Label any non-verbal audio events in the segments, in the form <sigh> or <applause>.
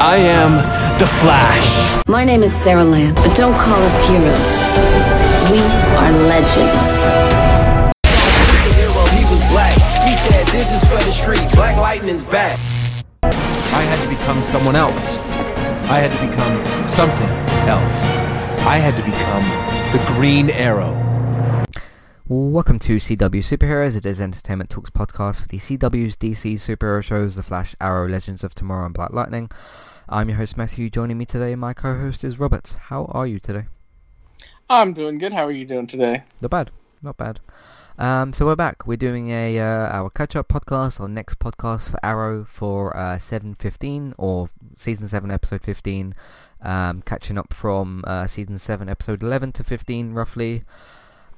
I am the Flash. My name is Sara Lance, but don't call us heroes. We are legends. hero, he was black. He said, this is for the street. Black Lightning's back. I had to become someone else. I had to become something else. I had to become the Green Arrow. Welcome to CW Superheroes. It is Entertainment Talks podcast for the CW's DC superhero shows, The Flash, Arrow, Legends of Tomorrow, and Black Lightning. I'm your host Matthew. Joining me today, my co-host is Robert. How are you today? I'm doing good. How are you doing today? Not bad. Not bad. Um, so we're back. We're doing a uh, our catch-up podcast, our next podcast for Arrow for uh, 7.15 or season 7 episode 15. Um, catching up from uh, season 7 episode 11 to 15 roughly.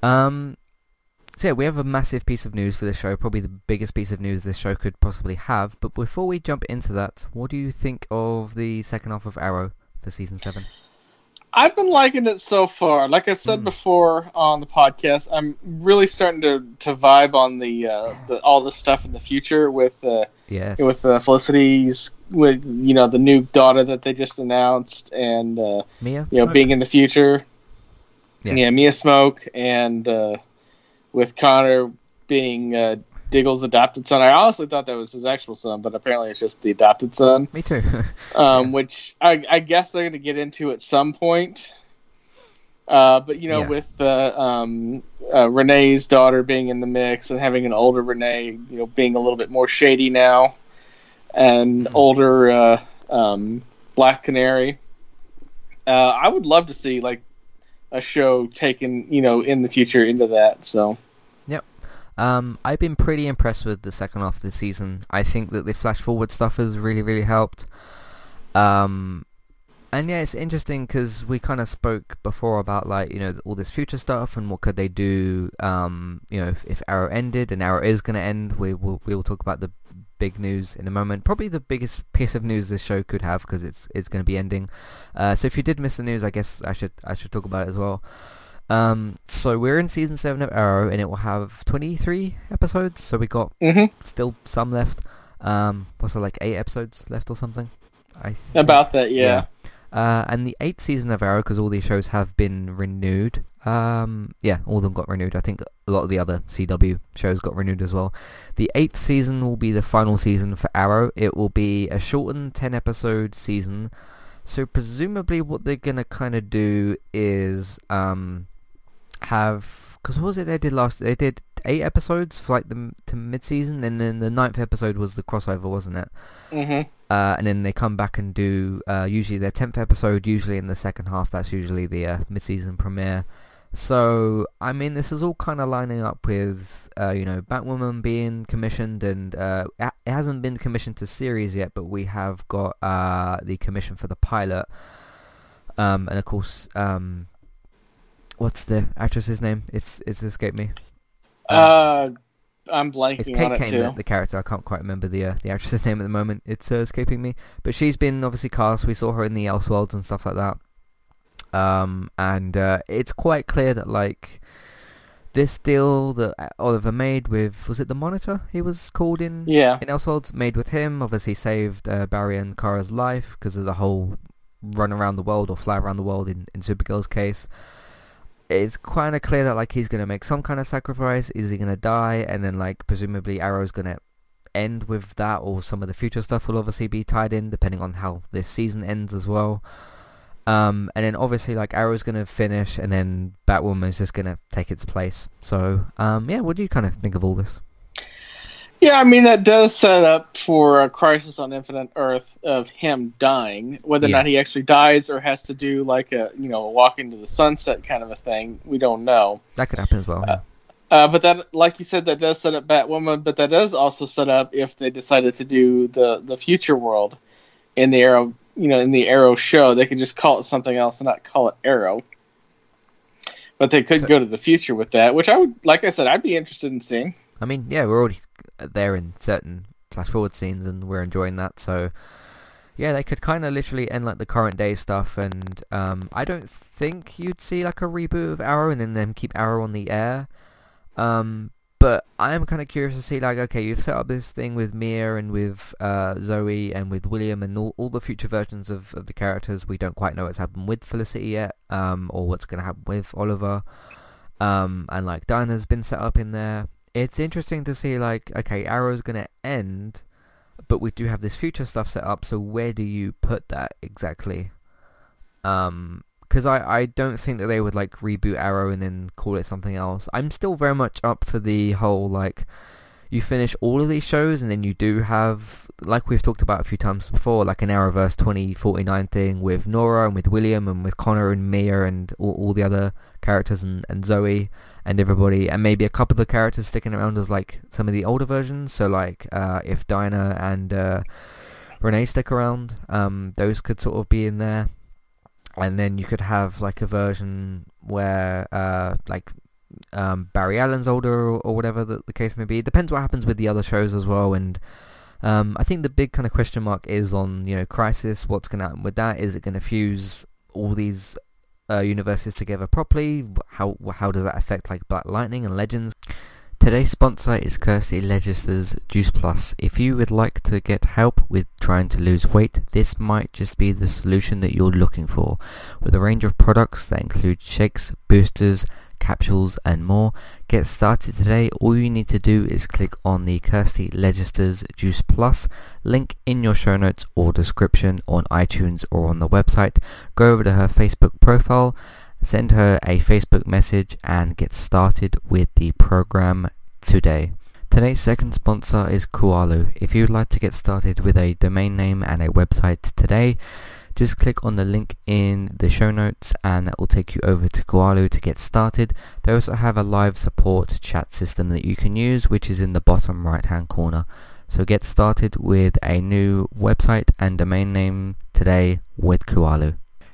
Um, so yeah, we have a massive piece of news for this show, probably the biggest piece of news this show could possibly have. But before we jump into that, what do you think of the second half of Arrow for season 7? I've been liking it so far. Like I said Mm. before on the podcast, I'm really starting to, to vibe on the, uh, the all the stuff in the future with uh, Yes. with uh, Felicity's with you know the new daughter that they just announced and uh, Mia? you know being in the future. Yeah. Yeah, Mia Smoak and uh, with Connor being uh, Diggle's adopted son. I honestly thought that was his actual son, but apparently it's just the adopted son. Me too. <laughs> um, which I, I guess they're going to get into at some point. Uh, but you know, Yeah. with uh, um, uh, Renee's daughter being in the mix and having an older Renee, you know, being a little bit more shady now, and Hmm. older uh, um, Black Canary, uh, I would love to see like a show taken, you know, in the future into that. So Yep. Um, I've been pretty impressed with the second half of the season. I think that the flash forward stuff has really, really helped. Um, and yeah, it's interesting because we kind of spoke before about like you know all this future stuff and what could they do. Um, you know, if, if Arrow ended and Arrow is going to end, we will we will talk about the big news in a moment. Probably the biggest piece of news this show could have because it's it's going to be ending. Uh, so if you did miss the news, I guess I should I should talk about it as well. Um, so we're in season seven of Arrow, and it will have twenty-three episodes. So we got Mhm. still some left. Um, what's it like eight episodes left or something? I think. about that, yeah. Uh, and the eighth season of Arrow, because all these shows have been renewed. Um, yeah, all of them got renewed. I think a lot of the other CW shows got renewed as well. The eighth season will be the final season for Arrow. It will be a shortened ten episode season. So presumably, what they're gonna kind of do is um, have because what was it they did last? They did eight episodes for like the to mid season, and then the ninth episode was the crossover, wasn't it? Mm-hmm. Uh, and then they come back and do uh, usually their tenth episode, usually in the second half. That's usually the uh, mid-season premiere. So I mean, this is all kind of lining up with uh, you know Batwoman being commissioned, and uh, it it hasn't been commissioned to series yet, but we have got uh, the commission for the pilot. Um, and of course, um, what's the actress's name? It's it's escaped me. Uh, I'm It's blanking Kate on it Kane, too. the, the character. I can't quite remember the uh, the actress's <laughs> name at the moment. It's uh, escaping me. But she's been obviously cast. We saw her in the Elseworlds and stuff like that. Um, and uh, it's quite clear that like this deal that Oliver made with was it the Monitor? He was called in Yeah. in Elseworlds. Made with him. Obviously saved uh, Barry and Kara's life because of the whole run around the world or fly around the world in in Supergirl's case it's kind of clear that like he's gonna make some kind of sacrifice. Is he gonna die? And then like presumably Arrow's gonna end with that, or some of the future stuff will obviously be tied in, depending on how this season ends as well. Um, and then obviously like Arrow's gonna finish, and then Batwoman is just gonna take its place. So um, yeah, what do you kind of think of all this? Yeah, I mean that does set up for a crisis on Infinite Earth of him dying. Whether or not he actually dies or has to do like a you know a walk into the sunset kind of a thing, we don't know. That could happen as well. yeah. Uh, but that, like you said, that does set up Batwoman. But that does also set up if they decided to do the the future world in the Arrow, you know, in the Arrow show, they could just call it something else and not call it Arrow. But they could So- go to the future with that, which I would, like I said, I'd be interested in seeing. I mean, yeah, we're already there in certain flash forward scenes, and we're enjoying that. So, yeah, they could kind of literally end like the current day stuff, and um, I don't think you'd see like a reboot of Arrow and then them keep Arrow on the air. Um, but I am kind of curious to see, like, okay, you've set up this thing with Mia and with uh, Zoe and with William and all, all the future versions of, of the characters. We don't quite know what's happened with Felicity yet, um, or what's going to happen with Oliver. Um, and like Dinah's been set up in there. It's interesting to see, like, okay, Arrow's going to end, but we do have this future stuff set up. So where do you put that exactly? Um, because I, I don't think that they would like reboot Arrow and then call it something else. I'm still very much up for the whole like you finish all of these shows and then you do have like we've talked about a few times before like an Arrowverse 2049 thing with Nora and with William and with Connor and Mia and all, all the other characters and, and Zoe and everybody. And maybe a couple of the characters sticking around as like some of the older versions. So like uh, if Dinah and uh, Renee stick around um, those could sort of be in there and then you could have like a version where uh, like um, Barry Allen's older or, or whatever the, the, case may be. It depends what happens with the other shows as well. And um, I think the big kind of question mark is on you know Crisis. What's going to happen with that? Is it going to fuse all these uh, universes together properly? How how does that affect like Black Lightning and Legends? Today's sponsor is Kirsty Legister's Juice Plus. If you would like to get help with trying to lose weight, this might just be the solution that you're looking for. With a range of products that include shakes, boosters, capsules and more. Get started today. All you need to do is click on the Kirsty Legister's Juice Plus link in your show notes or description on iTunes or on the website. Go over to her Facebook profile Send her a Facebook message and get started with the program today. Today's second sponsor is Kualo. If you'd like to get started with a domain name and a website today, just click on the link in the show notes and that will take you over to Kualo to get started. They also have a live support chat system that you can use which is in the bottom right hand corner. So get started with a new website and domain name today with Kualo.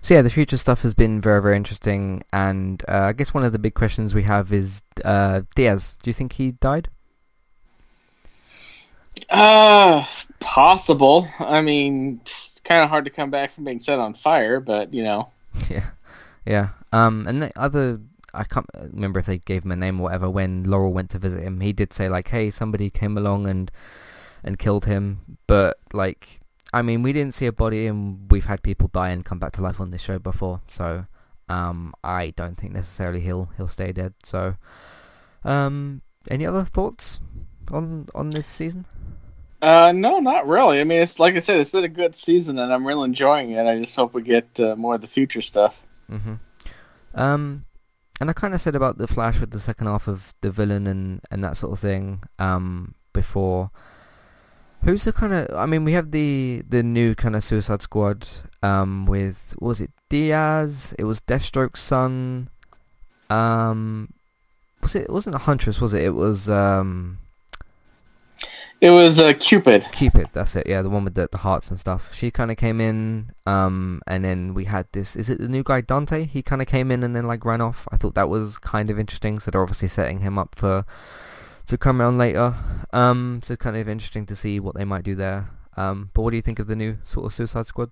So yeah, the future stuff has been very, very interesting, and uh, I guess one of the big questions we have is uh, Diaz. Do you think he died? Uh, possible. I mean, kind of hard to come back from being set on fire, but you know. <laughs> Yeah, yeah. Um, and the other, I can't remember if they gave him a name or whatever. When Laurel went to visit him, he did say like, "Hey, somebody came along and and killed him," but like I mean, we didn't see a body, and we've had people die and come back to life on this show before, so um, I don't think necessarily he'll he'll stay dead. So, um, any other thoughts on on this season? Uh, no, not really. I mean, it's like I said, it's been a good season, and I'm really enjoying it. I just hope we get uh, more of the future stuff. Mm-hmm. Um, and I kind of said about the Flash with the second half of the villain and and that sort of thing. Um, before. Who's the kind of? I mean, we have the the new kind of Suicide Squad. Um, with was it Diaz? It was Deathstroke's son. Um, was it? It wasn't a Huntress, was it? It was um. It was uh, Cupid. Cupid, that's it. Yeah, the one with the, the hearts and stuff. She kind of came in, um, and then we had this. Is it the new guy Dante? He kind of came in and then like ran off. I thought that was kind of interesting. So they're obviously setting him up for to come around later. Um, so kind of interesting to see what they might do there. Um, but what do you think of the new sort of Suicide Squad?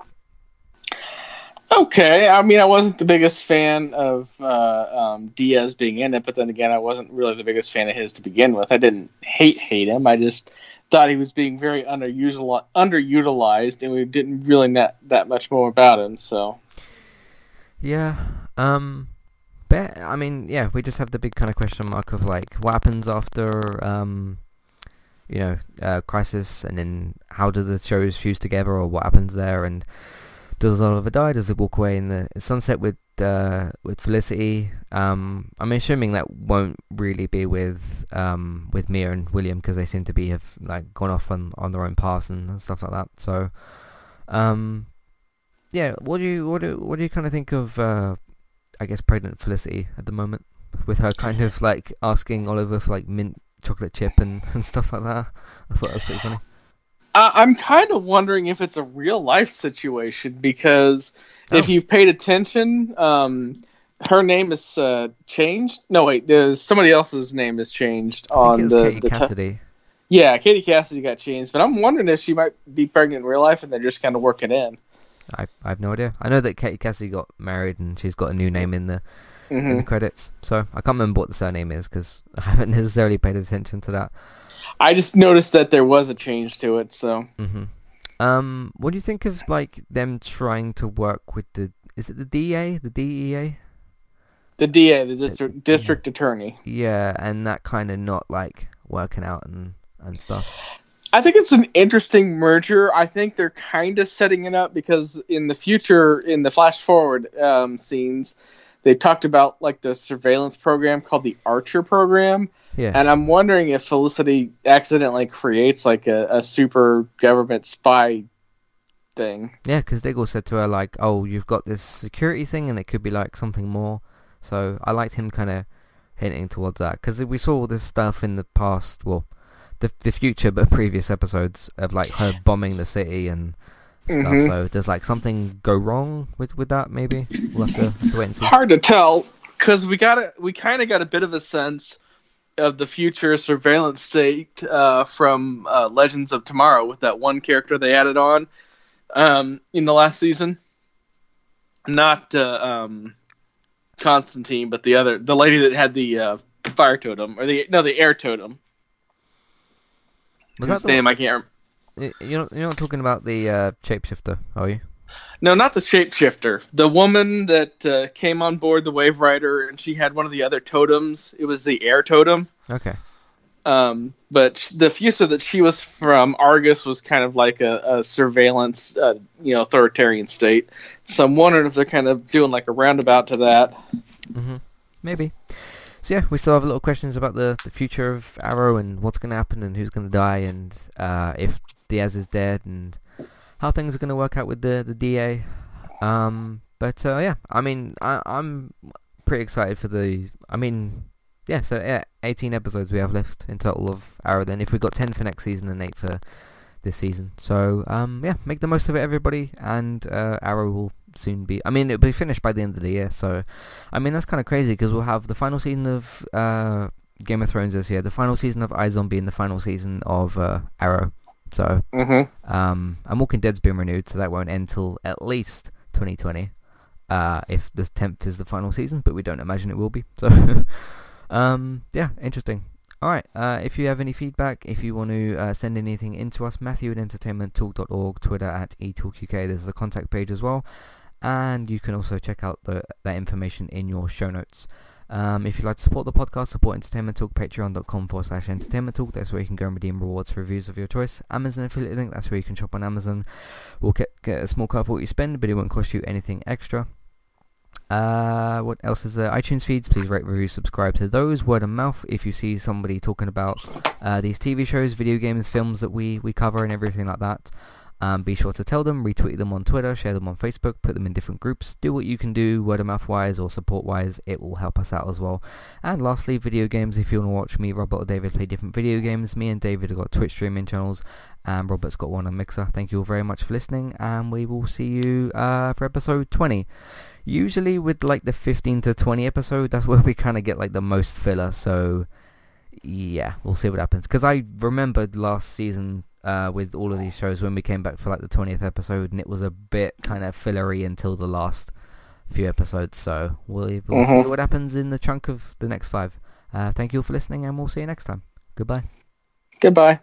Okay, I mean, I wasn't the biggest fan of uh, um, Diaz being in it, but then again, I wasn't really the biggest fan of his to begin with. I didn't hate hate him. I just thought he was being very underutilized, underutilized, and we didn't really know that much more about him. So, yeah, um, but I mean, yeah, we just have the big kind of question mark of like what happens after, um, you know, uh, Crisis, and then how do the shows fuse together, or what happens there, and does Oliver die? Does he walk away in the sunset with uh, with Felicity? Um, I'm assuming that won't really be with um, with Mia and William because they seem to be have like gone off on, on their own paths and, and stuff like that. So, um, yeah, what do you what do what do you kind of think of uh, I guess pregnant Felicity at the moment with her kind of like asking Oliver for like mint chocolate chip and, <laughs> and stuff like that? I thought that was pretty funny. I- I'm kind of wondering if it's a real life situation because if Oh. you've paid attention, um, her name is uh, changed. No, wait, there's somebody else's name is changed I think on it was the, Katie the ti- Cassidy. yeah, Katie Cassidy got changed, but I'm wondering if she might be pregnant in real life and they're just kind of working in. I I have no idea. I know that Katie Cassidy got married and she's got a new name in the in hmm the credits. So I can't remember what the surname is because <laughs> I haven't necessarily paid attention to that. I just noticed that there was a change to it, so hmm Um, what do you think of like them trying to work with the? Is it the DA, the DEA? the DA, the district district attorney. Yeah, and that kind of not like working out and and stuff. I think it's an interesting merger. I think they're kind of setting it up because in the future, in the flash forward um, scenes, they talked about like the surveillance program called the Archer program, Yeah. and I'm wondering if Felicity accidentally creates like a, a super government spy thing. Yeah, because Diggle said to her like, "Oh, you've got this security thing, and it could be like something more." So I liked him kind of hinting towards that because we saw all this stuff in the past, well, the the future, but previous episodes of like her bombing the city and stuff. Mhm. So does like something go wrong with with that? Maybe we'll have to, have to wait and see. Hard to tell because we got a, we kind of got a bit of a sense of the future surveillance state uh, from uh, Legends of Tomorrow with that one character they added on um, in the last season. Not uh, um, Constantine, but the other, the lady that had the uh, fire totem or the no, the air totem. Was whose that the name I can't. Rem- Y- You're not, you're not talking about the uh, shapeshifter, are you? no, not the shapeshifter. The woman that uh, came on board the Wave Rider, and she had one of the other totems. It was the air totem. Okay. Um, but the future that she was from, Argus, was kind of like a, a surveillance, uh, you know, authoritarian state. So I'm wondering if they're kind of doing like a roundabout to that. hmm Maybe. So yeah, we still have a little questions about the, the future of Arrow and what's going to happen and who's going to die and uh, if Diaz is dead and how things are going to work out with the the DA. Um, but uh, yeah, I mean, I, I'm pretty excited for the. I mean, yeah. So yeah, 18 episodes we have left in total of Arrow. Then if we've got 10 for next season and 8 for this season. So um, yeah, make the most of it, everybody, and uh, Arrow will soon be. I mean, it'll be finished by the end of the year. So, I mean, that's kind of crazy because we'll have the final season of uh, Game of Thrones this year, the final season of iZombie, and the final season of uh, Arrow. So, Mm-hmm. um, and Walking Dead's been renewed, so that won't end till at least 2020. Uh, if the 10th is the final season, but we don't imagine it will be. So, <laughs> um, yeah, interesting. Alright, uh, if you have any feedback, if you want to uh, send anything in to us, Matthew at entertainmenttalk.org, Twitter at eTalkUK, there's the contact page as well. And you can also check out the, that information in your show notes. Um, if you'd like to support the podcast, support Entertainment Talk, patreon.com forward slash entertainment talk. That's where you can go and redeem rewards for reviews of your choice. Amazon affiliate link, that's where you can shop on Amazon. We'll get, get a small cut for what you spend, but it won't cost you anything extra. Uh, what else is there? iTunes feeds, please rate, review, subscribe to those. Word of mouth, if you see somebody talking about uh, these TV shows, video games, films that we, we cover and everything like that, um, be sure to tell them, retweet them on Twitter, share them on Facebook, put them in different groups. Do what you can do, word of mouth wise or support wise. It will help us out as well. And lastly, video games. If you want to watch me, Robert or David play different video games, me and David have got Twitch streaming channels, and Robert's got one on Mixer. Thank you all very much for listening, and we will see you uh, for episode 20. Usually with like the 15 to 20 episode, that's <laughs> where we kind of get like the most filler. So yeah, we'll see what happens. Because I remembered last season uh, with all of these shows when we came back for like the 20th episode, and it was a bit kind of fillery until the last few episodes. So we'll, we'll Mhm. see what happens in the chunk of the next five. Uh, thank you all for listening, and we'll see you next time. Goodbye. Goodbye.